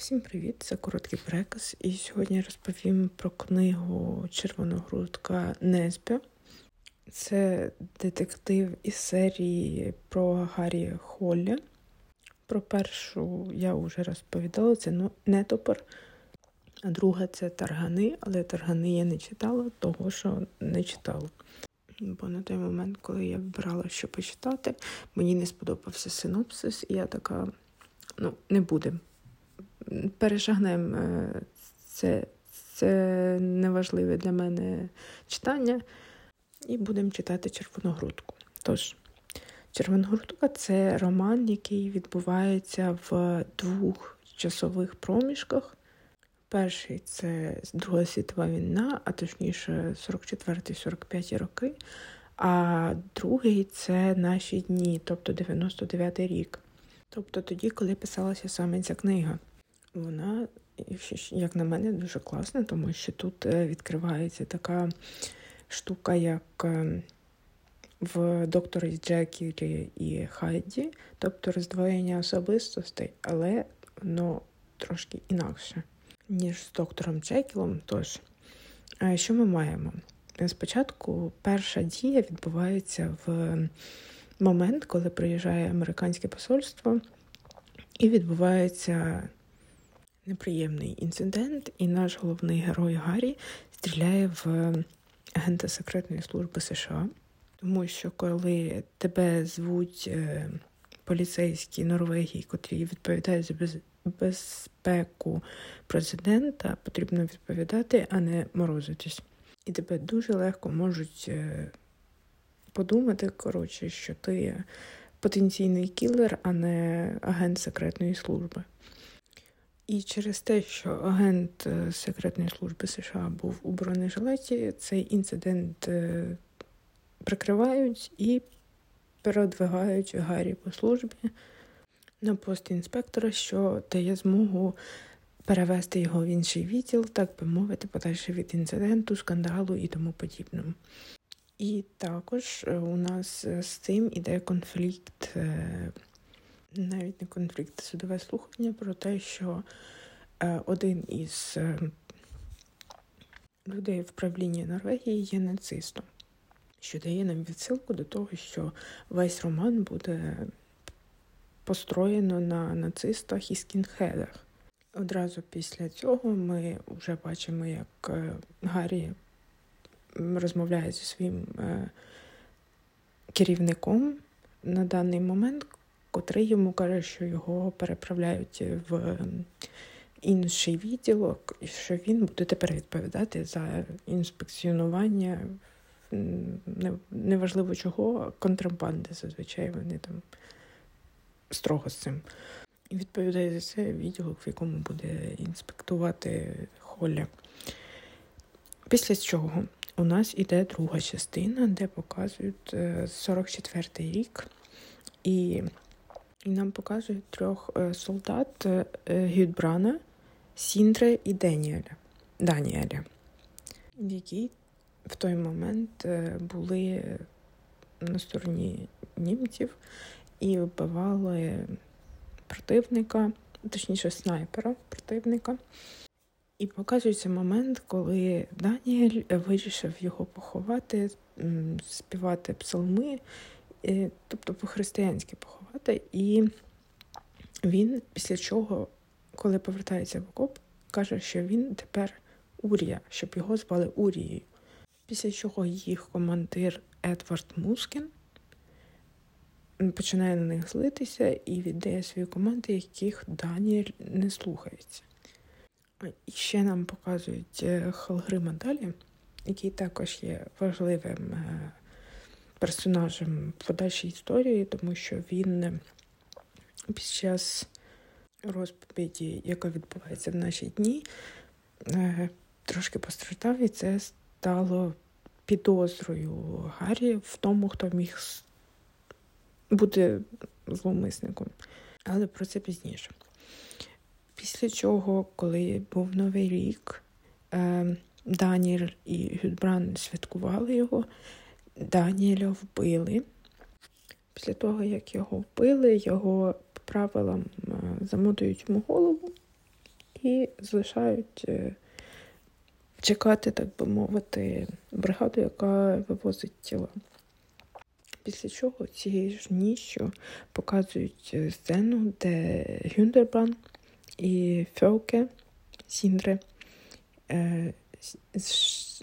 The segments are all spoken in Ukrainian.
Всім привіт! Це короткий переказ. І сьогодні розповім про книгу Червоногрудка Несбя. Це детектив із серії про Гаррі Холлі. Про першу я вже розповідала, це ну, нетопор, а друга це таргани, але таргани я не читала, того що не читала. Бо на той момент, коли я вибирала, що почитати, мені не сподобався синопсис, і я така, ну, не будемо перешагнемо е, це, це неважливе для мене читання, і будемо читати червоногрудку. Тож, червоногрудка це роман, який відбувається в двох часових проміжках. Перший це Друга світова війна, а точніше 44-45 роки. А другий це наші дні, тобто 99-й рік. Тобто тоді, коли писалася саме ця книга. Вона, як на мене, дуже класна, тому що тут е, відкривається така штука, як е, в докторі Джекілі і Хайді, тобто роздвоєння особистостей, але воно трошки інакше, ніж з доктором Джекілом. Тож, що ми маємо? Спочатку перша дія відбувається в момент, коли приїжджає американське посольство, і відбувається неприємний інцидент, і наш головний герой Гаррі стріляє в агента секретної служби США. Тому що коли тебе звуть е, поліцейські Норвегії, котрі відповідають за безпеку президента, потрібно відповідати, а не морозитись. І тебе дуже легко можуть е, подумати, коротше, що ти потенційний кілер, а не агент секретної служби. І через те, що агент е, секретної служби США був у бронежилеті, цей інцидент е, прикривають і передвигають Гаррі по службі на пост інспектора, що дає змогу перевести його в інший відділ, так би мовити, подальше від інциденту, скандалу і тому подібному. І також е, у нас з цим іде конфлікт навіть не конфлікт, а судове слухання про те, що е, один із е, людей в правлінні Норвегії є нацистом, що дає нам відсилку до того, що весь роман буде построєно на нацистах і скінхедах. Одразу після цього ми вже бачимо, як е, Гаррі розмовляє зі своїм керівником на даний момент, котрий йому каже, що його переправляють в інший відділок, і що він буде тепер відповідати за інспекціонування неважливо чого, контрабанди. Зазвичай вони там строго з цим. І відповідає за це відділок, в якому буде інспектувати Холля. Після чого у нас іде друга частина, де показують 44-й е, рік. І і нам показують трьох е, солдат е, Гюдбрана, Сіндре і Деніеля, Даніеля, які в той момент е, були на стороні німців і вбивали противника, точніше, снайпера противника. І показується момент, коли Даніель вирішив його поховати, співати псалми, тобто по-християнськи поховати і він після чого, коли повертається в окоп, каже, що він тепер Урія, щоб його звали Урією. Після чого їх командир Едвард Мускін починає на них злитися і віддає свої команди, яких Даніель не слухається. І ще нам показують е, Халгрима далі, який також є важливим е, персонажем в подальшій історії, тому що він під час розповіді, яка відбувається в наші дні, е, трошки постраждав, і це стало підозрою Гаррі в тому, хто міг бути зловмисником. Але про це пізніше. Після чого, коли був Новий рік, е, Даніель і Гюдбран святкували його, Даніеля вбили. Після того, як його вбили, його по правилам е, замотують йому голову і залишають е, чекати, так би мовити, бригаду, яка вивозить тіла. Після чого цією ж ніччю показують е, сцену, де Гюндербран і Фьоке Сіндре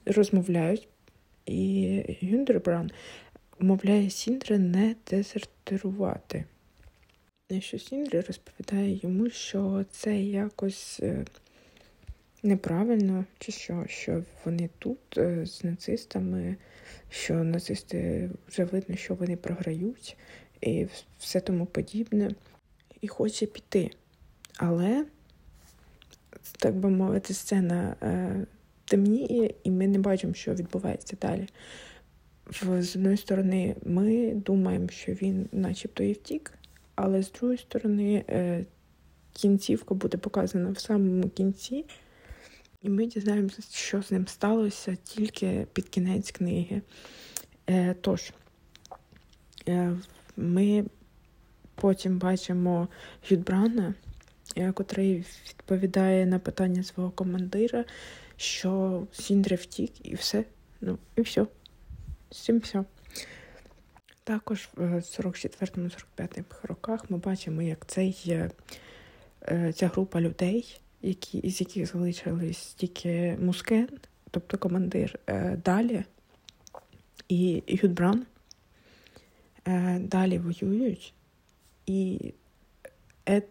розмовляють, і Гюндербран умовляє Сіндре не дезертирувати. Що Сіндре розповідає йому, що це якось е, неправильно, чи що, що вони тут е, з нацистами, що нацисти вже видно, що вони програють, і все тому подібне, і хоче піти. Але, так би мовити, сцена е, темніє, і ми не бачимо, що відбувається далі. З одної сторони, ми думаємо, що він начебто і втік, але з другої сторони, е, кінцівка буде показана в самому кінці. І ми дізнаємося, що з ним сталося тільки під кінець книги. Е, Тож, е, ми потім бачимо Гюдбрана, котрий відповідає на питання свого командира, що Сіндре втік, і все. Ну, і все. З цим все. Також в 44-45 роках ми бачимо, як цей, е, ця група людей які, із яких залишились тільки Мускен, тобто командир е, далі і Гюдбран, е, далі воюють, і Ед,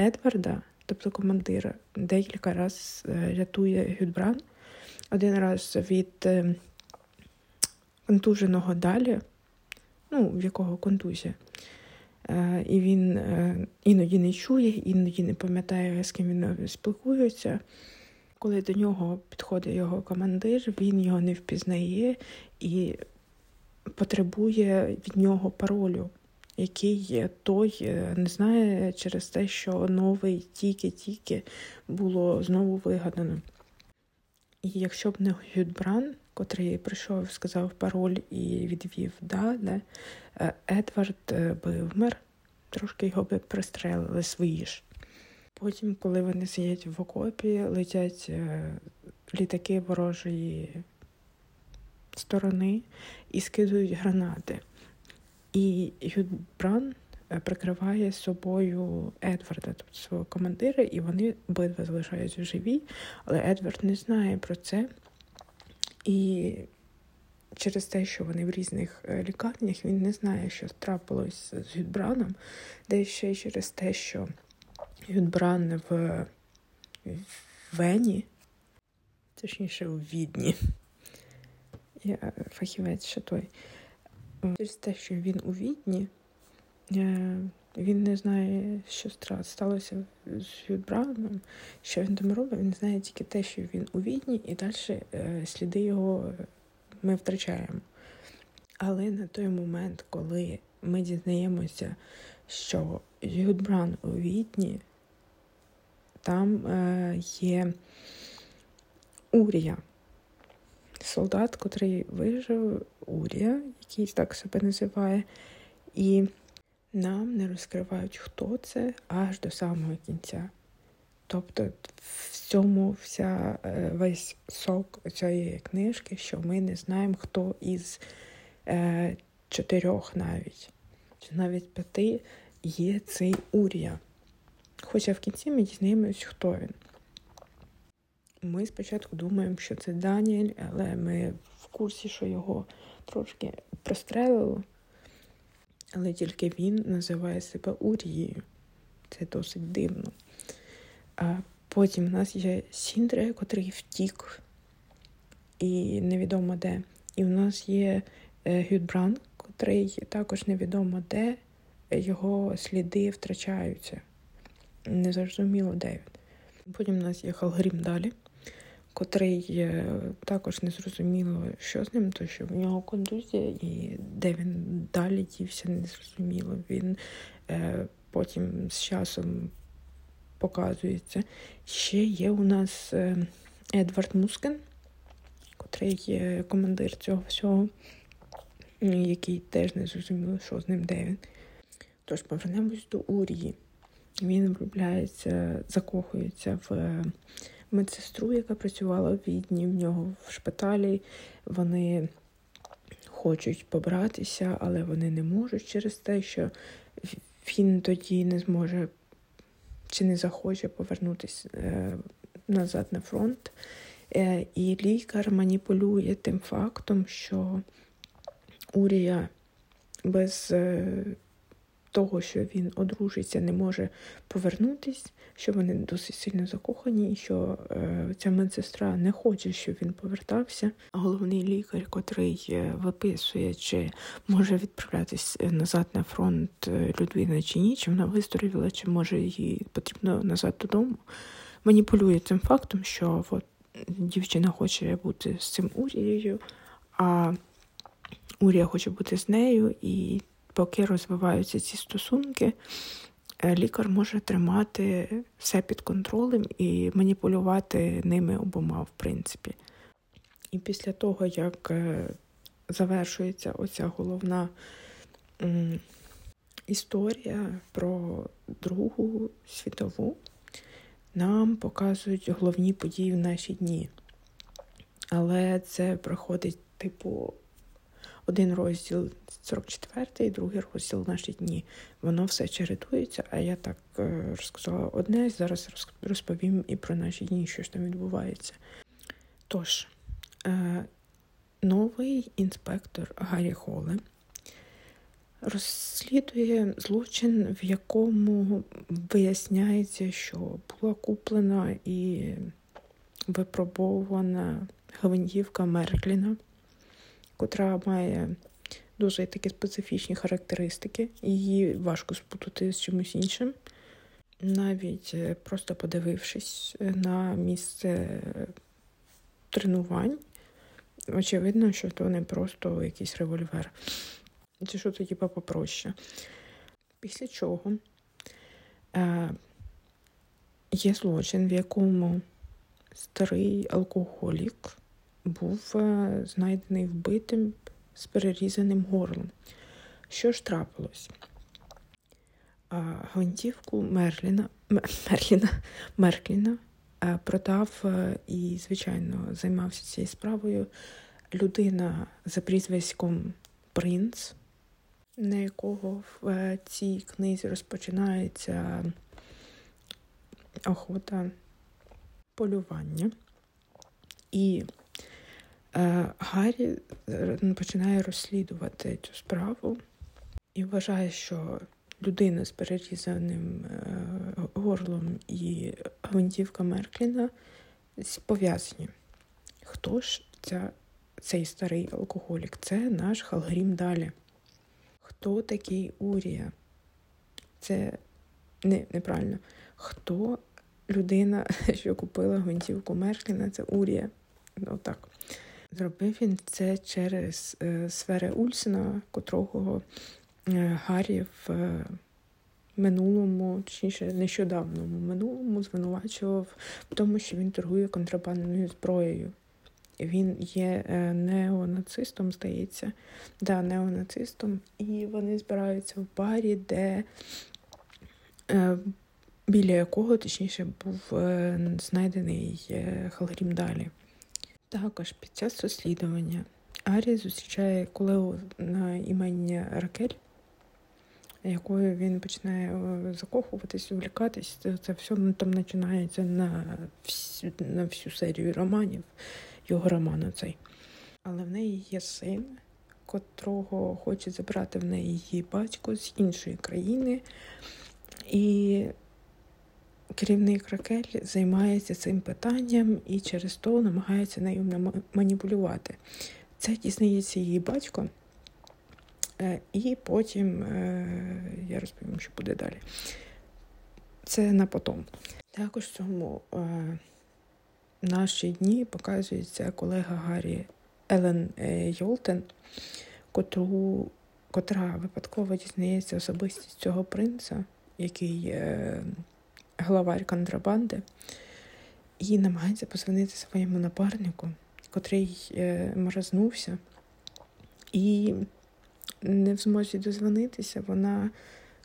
Едварда, тобто командира, декілька разів е, рятує Гюдбран, один раз від контуженого далі, ну, в якого контузія. Е, і він е, іноді не чує, іноді не пам'ятає, з ким він спілкується. Коли до нього підходить його командир, він його не впізнає і потребує від нього паролю, який той е, не знає через те, що новий тільки-тільки було знову вигадано. І якщо б не Гюдбран, котрий прийшов, сказав пароль і відвів далі, Е, Едвард е, би вмер, трошки його би пристрелили свої ж. Потім, коли вони сидять в окопі, летять літаки ворожої сторони і скидують гранати. І Юдбран прикриває собою Едварда, тобто свого командира, і вони обидва залишаються живі, але Едвард не знає про це. І через те, що вони в різних е, лікарнях, він не знає, що трапилось з Гюдбраном, де ще й через те, що Гюдбран в Вені, точніше у Відні. Я фахівець ще той. Через те, що він у Відні, е, він не знає, що сталося з Гюдбраном, що він там робить, він знає тільки те, що він у Відні, і далі е, сліди його ми втрачаємо. Але на той момент, коли ми дізнаємося, що Гюдбран у Відні, там е, є Урія, солдат, котрий вижив Урія, який так себе називає, і нам не розкривають, хто це аж до самого кінця. Тобто в цьому вся е, весь сок цієї книжки, що ми не знаємо, хто із е, чотирьох навіть, чи навіть п'яти є цей Урія. Хоча в кінці ми дізнаємось, хто він. Ми спочатку думаємо, що це Даніель, але ми курсі, що його трошки прострелило, але тільки він називає себе Урією. Це досить дивно. А Потім у нас є Сіндре, котрий втік, і невідомо де. І в нас є е, Гюдбран, котрий також невідомо де його сліди втрачаються. Незрозуміло де він. Потім у нас є Халгрім далі, котрий також не зрозуміло, що з ним, тому що в нього кондузія, і де він далі дівся, незрозуміло. Він е, потім з часом показується. Ще є у нас е, Едвард Мускен, котрий є командир цього всього, який теж не зрозуміло, що з ним де він. Тож повернемось до Урії. він влюбляється, закохується в медсестру, яка працювала в відні в нього в шпиталі. Вони хочуть побратися, але вони не можуть через те, що він тоді не зможе чи не захоче повернутися е, назад на фронт. Е, і лікар маніпулює тим фактом, що Урія без е, того, що він одружиться, не може повернутись, що вони досить сильно закохані, і що е, ця медсестра не хоче, щоб він повертався. Головний лікар, котрий е, виписує, чи може відправлятись назад на фронт е, людина чи ні, чи вона виздоровіла, чи може їй потрібно назад додому, маніпулює цим фактом, що от, дівчина хоче бути з цим Урією, а Урія хоче бути з нею, і поки розвиваються ці стосунки, е, лікар може тримати все під контролем і маніпулювати ними обома, в принципі. І після того, як е, завершується оця головна історія про Другу світову, нам показують головні події в наші дні. Але це проходить, типу, один розділ 44, другий розділ наші дні. Воно все чередується, а я так е, розказала одне, зараз розповім і про наші дні, що ж там відбувається. Тож, е, новий інспектор Гаррі Холе розслідує злочин, в якому виясняється, що була куплена і випробована гвинтівка Меркліна котра має дуже такі специфічні характеристики, її важко спутати з чимось іншим. Навіть е, просто подивившись е, на місце тренувань, очевидно, що то не просто якийсь револьвер. Чи що то типа попроще. Після чого е, є злочин, в якому старий алкоголік був е, знайдений вбитим з перерізаним горлом. Що ж трапилось? Гвинтівку Мерліна, Мерліна, Меркліна е, продав е, і, звичайно, займався цією справою людина за прізвиськом Принц, на якого в цій книзі розпочинається охота полювання. І Гаррі е, починає розслідувати цю справу і вважає, що людина з перерізаним е, горлом і гвинтівка Меркліна пов'язані. Хто ж ця, цей старий алкоголік? Це наш Халгрім далі. Хто такий Урія? Це не, неправильно. Хто людина, що купила гвинтівку Меркліна, це Урія. Отак. Ну, Зробив він це через е, сфери Ульсена, котрого е, Гаррі в е, минулому, точніше, нещодавному минулому звинувачував в тому, що він торгує контрабандною зброєю. Він є неонацистом, здається, да, неонацистом, і вони збираються в барі, де біля якого, точніше, був знайдений Халгрім далі. Також під час розслідування Арі зустрічає колегу на імені Ракель, якою він починає е, закохуватись, увлікатись. Це, все ну, там починається на всю, на всю серію романів, його роману цей. Але в неї є син, котрого хоче забрати в неї її батько з іншої країни. І керівник Ракель займається цим питанням і через то намагається нею маніпулювати. Це дізнається її батько, е, і потім е, я розповім, що буде далі. Це на потом. Також в цьому е, наші дні показується колега Гаррі Елен Йолтен, котру, котра випадково дізнається особистість цього принца, який главарь контрабанди, і намагається позвонити своєму напарнику, котрий е, морознувся, і не в змозі дозвонитися, вона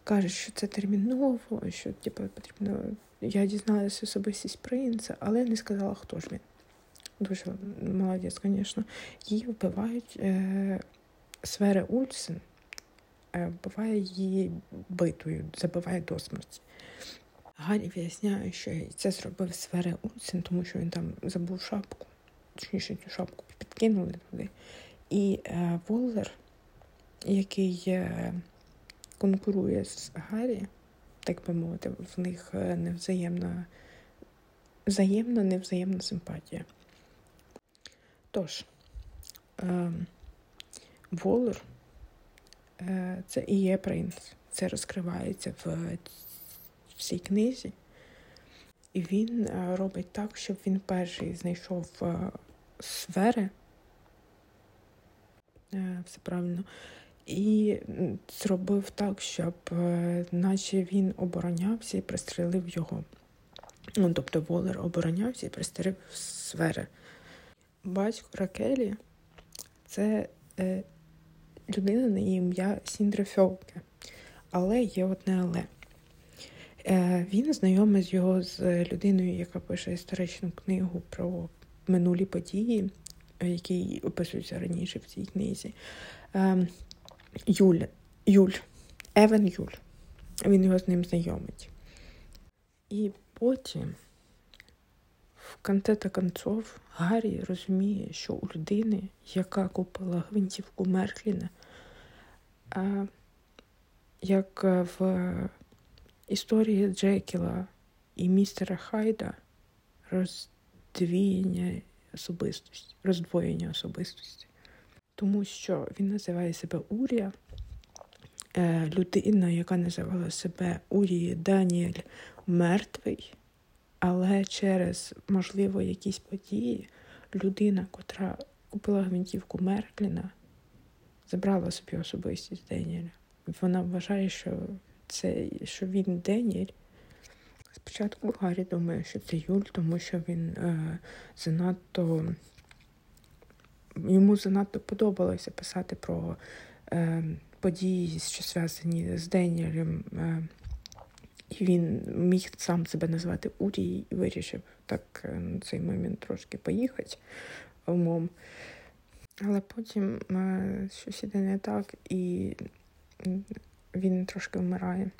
каже, що це терміново, що типу, потрібно. Я дізналася особистість принца, але не сказала, хто ж він. Дуже молодець, звісно. Її вбивають е, Сфери Ульсен, е, вбиває її битою, забиває до смерті. Гаррі виясняє, що це зробив Сфери Ульсен, тому що він там забув шапку, точніше цю шапку підкинули туди. І е, Воллер, який е, конкурує з Гаррі, так би мовити, в них е, невзаємна, взаємна, невзаємна симпатія. Тож, е, Волер е, це і є принц. Це розкривається в цій книзі. І він е, робить так, щоб він перший знайшов е, сфери, е, все правильно, і зробив так, щоб наче він оборонявся і пристрелив його. Ну, Тобто Волер оборонявся і пристрелив сфери. Батько Ракелі це людина на ім'я Сіндре Фьолке. Але є одне але. Е, Він знайомий з його з людиною, яка пише історичну книгу про минулі події, які описуються раніше в цій книзі. Е, Юль, Юль, Евен Юль. Він його з ним знайомить. І потім, в конце та концов, Гаррі розуміє, що у людини, яка купила гвинтівку Меркліна, як в історії Джекіла і містера Хайда роздвіяння особистості, роздвоєння особистості. Тому що він називає себе Урія. Е, людина, яка називала себе Урії Даніель мертвий, але через, можливо, якісь події людина, котра купила гвинтівку Меркліна, забрала собі особистість Деніеля. Вона вважає, що це що він Деніель. Спочатку Гаррі думає, що це Юль, тому що він е, занадто йому занадто подобалося писати про е, події, що зв'язані з Деніелем. Е, і він міг сам себе назвати Урій і вирішив так е, на цей момент трошки поїхати умом. Але потім е, щось іде не так, і він трошки вмирає.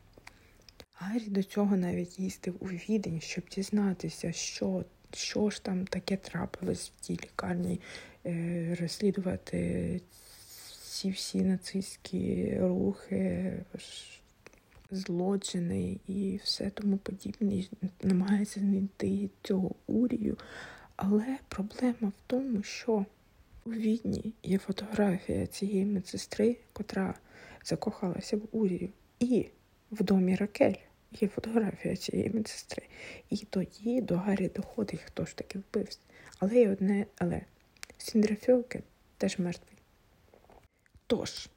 Гаррі до цього навіть їздив у відень, щоб дізнатися, що що ж там таке трапилось в тій лікарні, е, розслідувати ці всі нацистські рухи, злочини і все тому подібне. Намагається знайти цього урію. Але проблема в тому, що у Відні є фотографія цієї медсестри, котра закохалася в Урію. І в домі Ракель є фотографія цієї медсестри. І тоді до Гаррі доходить, хто ж таки вбився. Але є одне але. Сіндра Фьоке теж мертвий. Тож,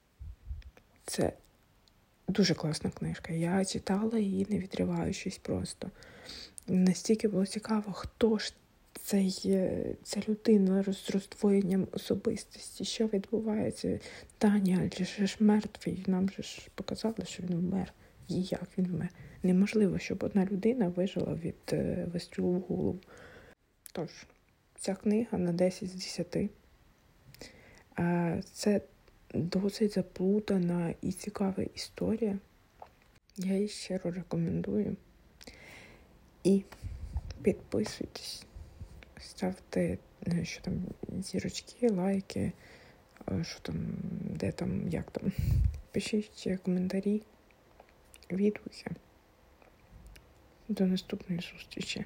це дуже класна книжка. Я читала її, не відриваючись просто. Настільки було цікаво, хто ж цей, ця людина з роздвоєнням особистості, що відбувається. Таня, адже ж мертвий, нам же ж показали, що він вмер. І як він вмер. Неможливо, щоб одна людина вижила від вистрілу в голову. Тож, ця книга на 10 з 10. Це досить заплутана і цікава історія. Я її щиро рекомендую. І підписуйтесь, ставте е, що там, зірочки, лайки, що там, де там, як там. Пишіть коментарі, відгуки. До наступної зустрічі.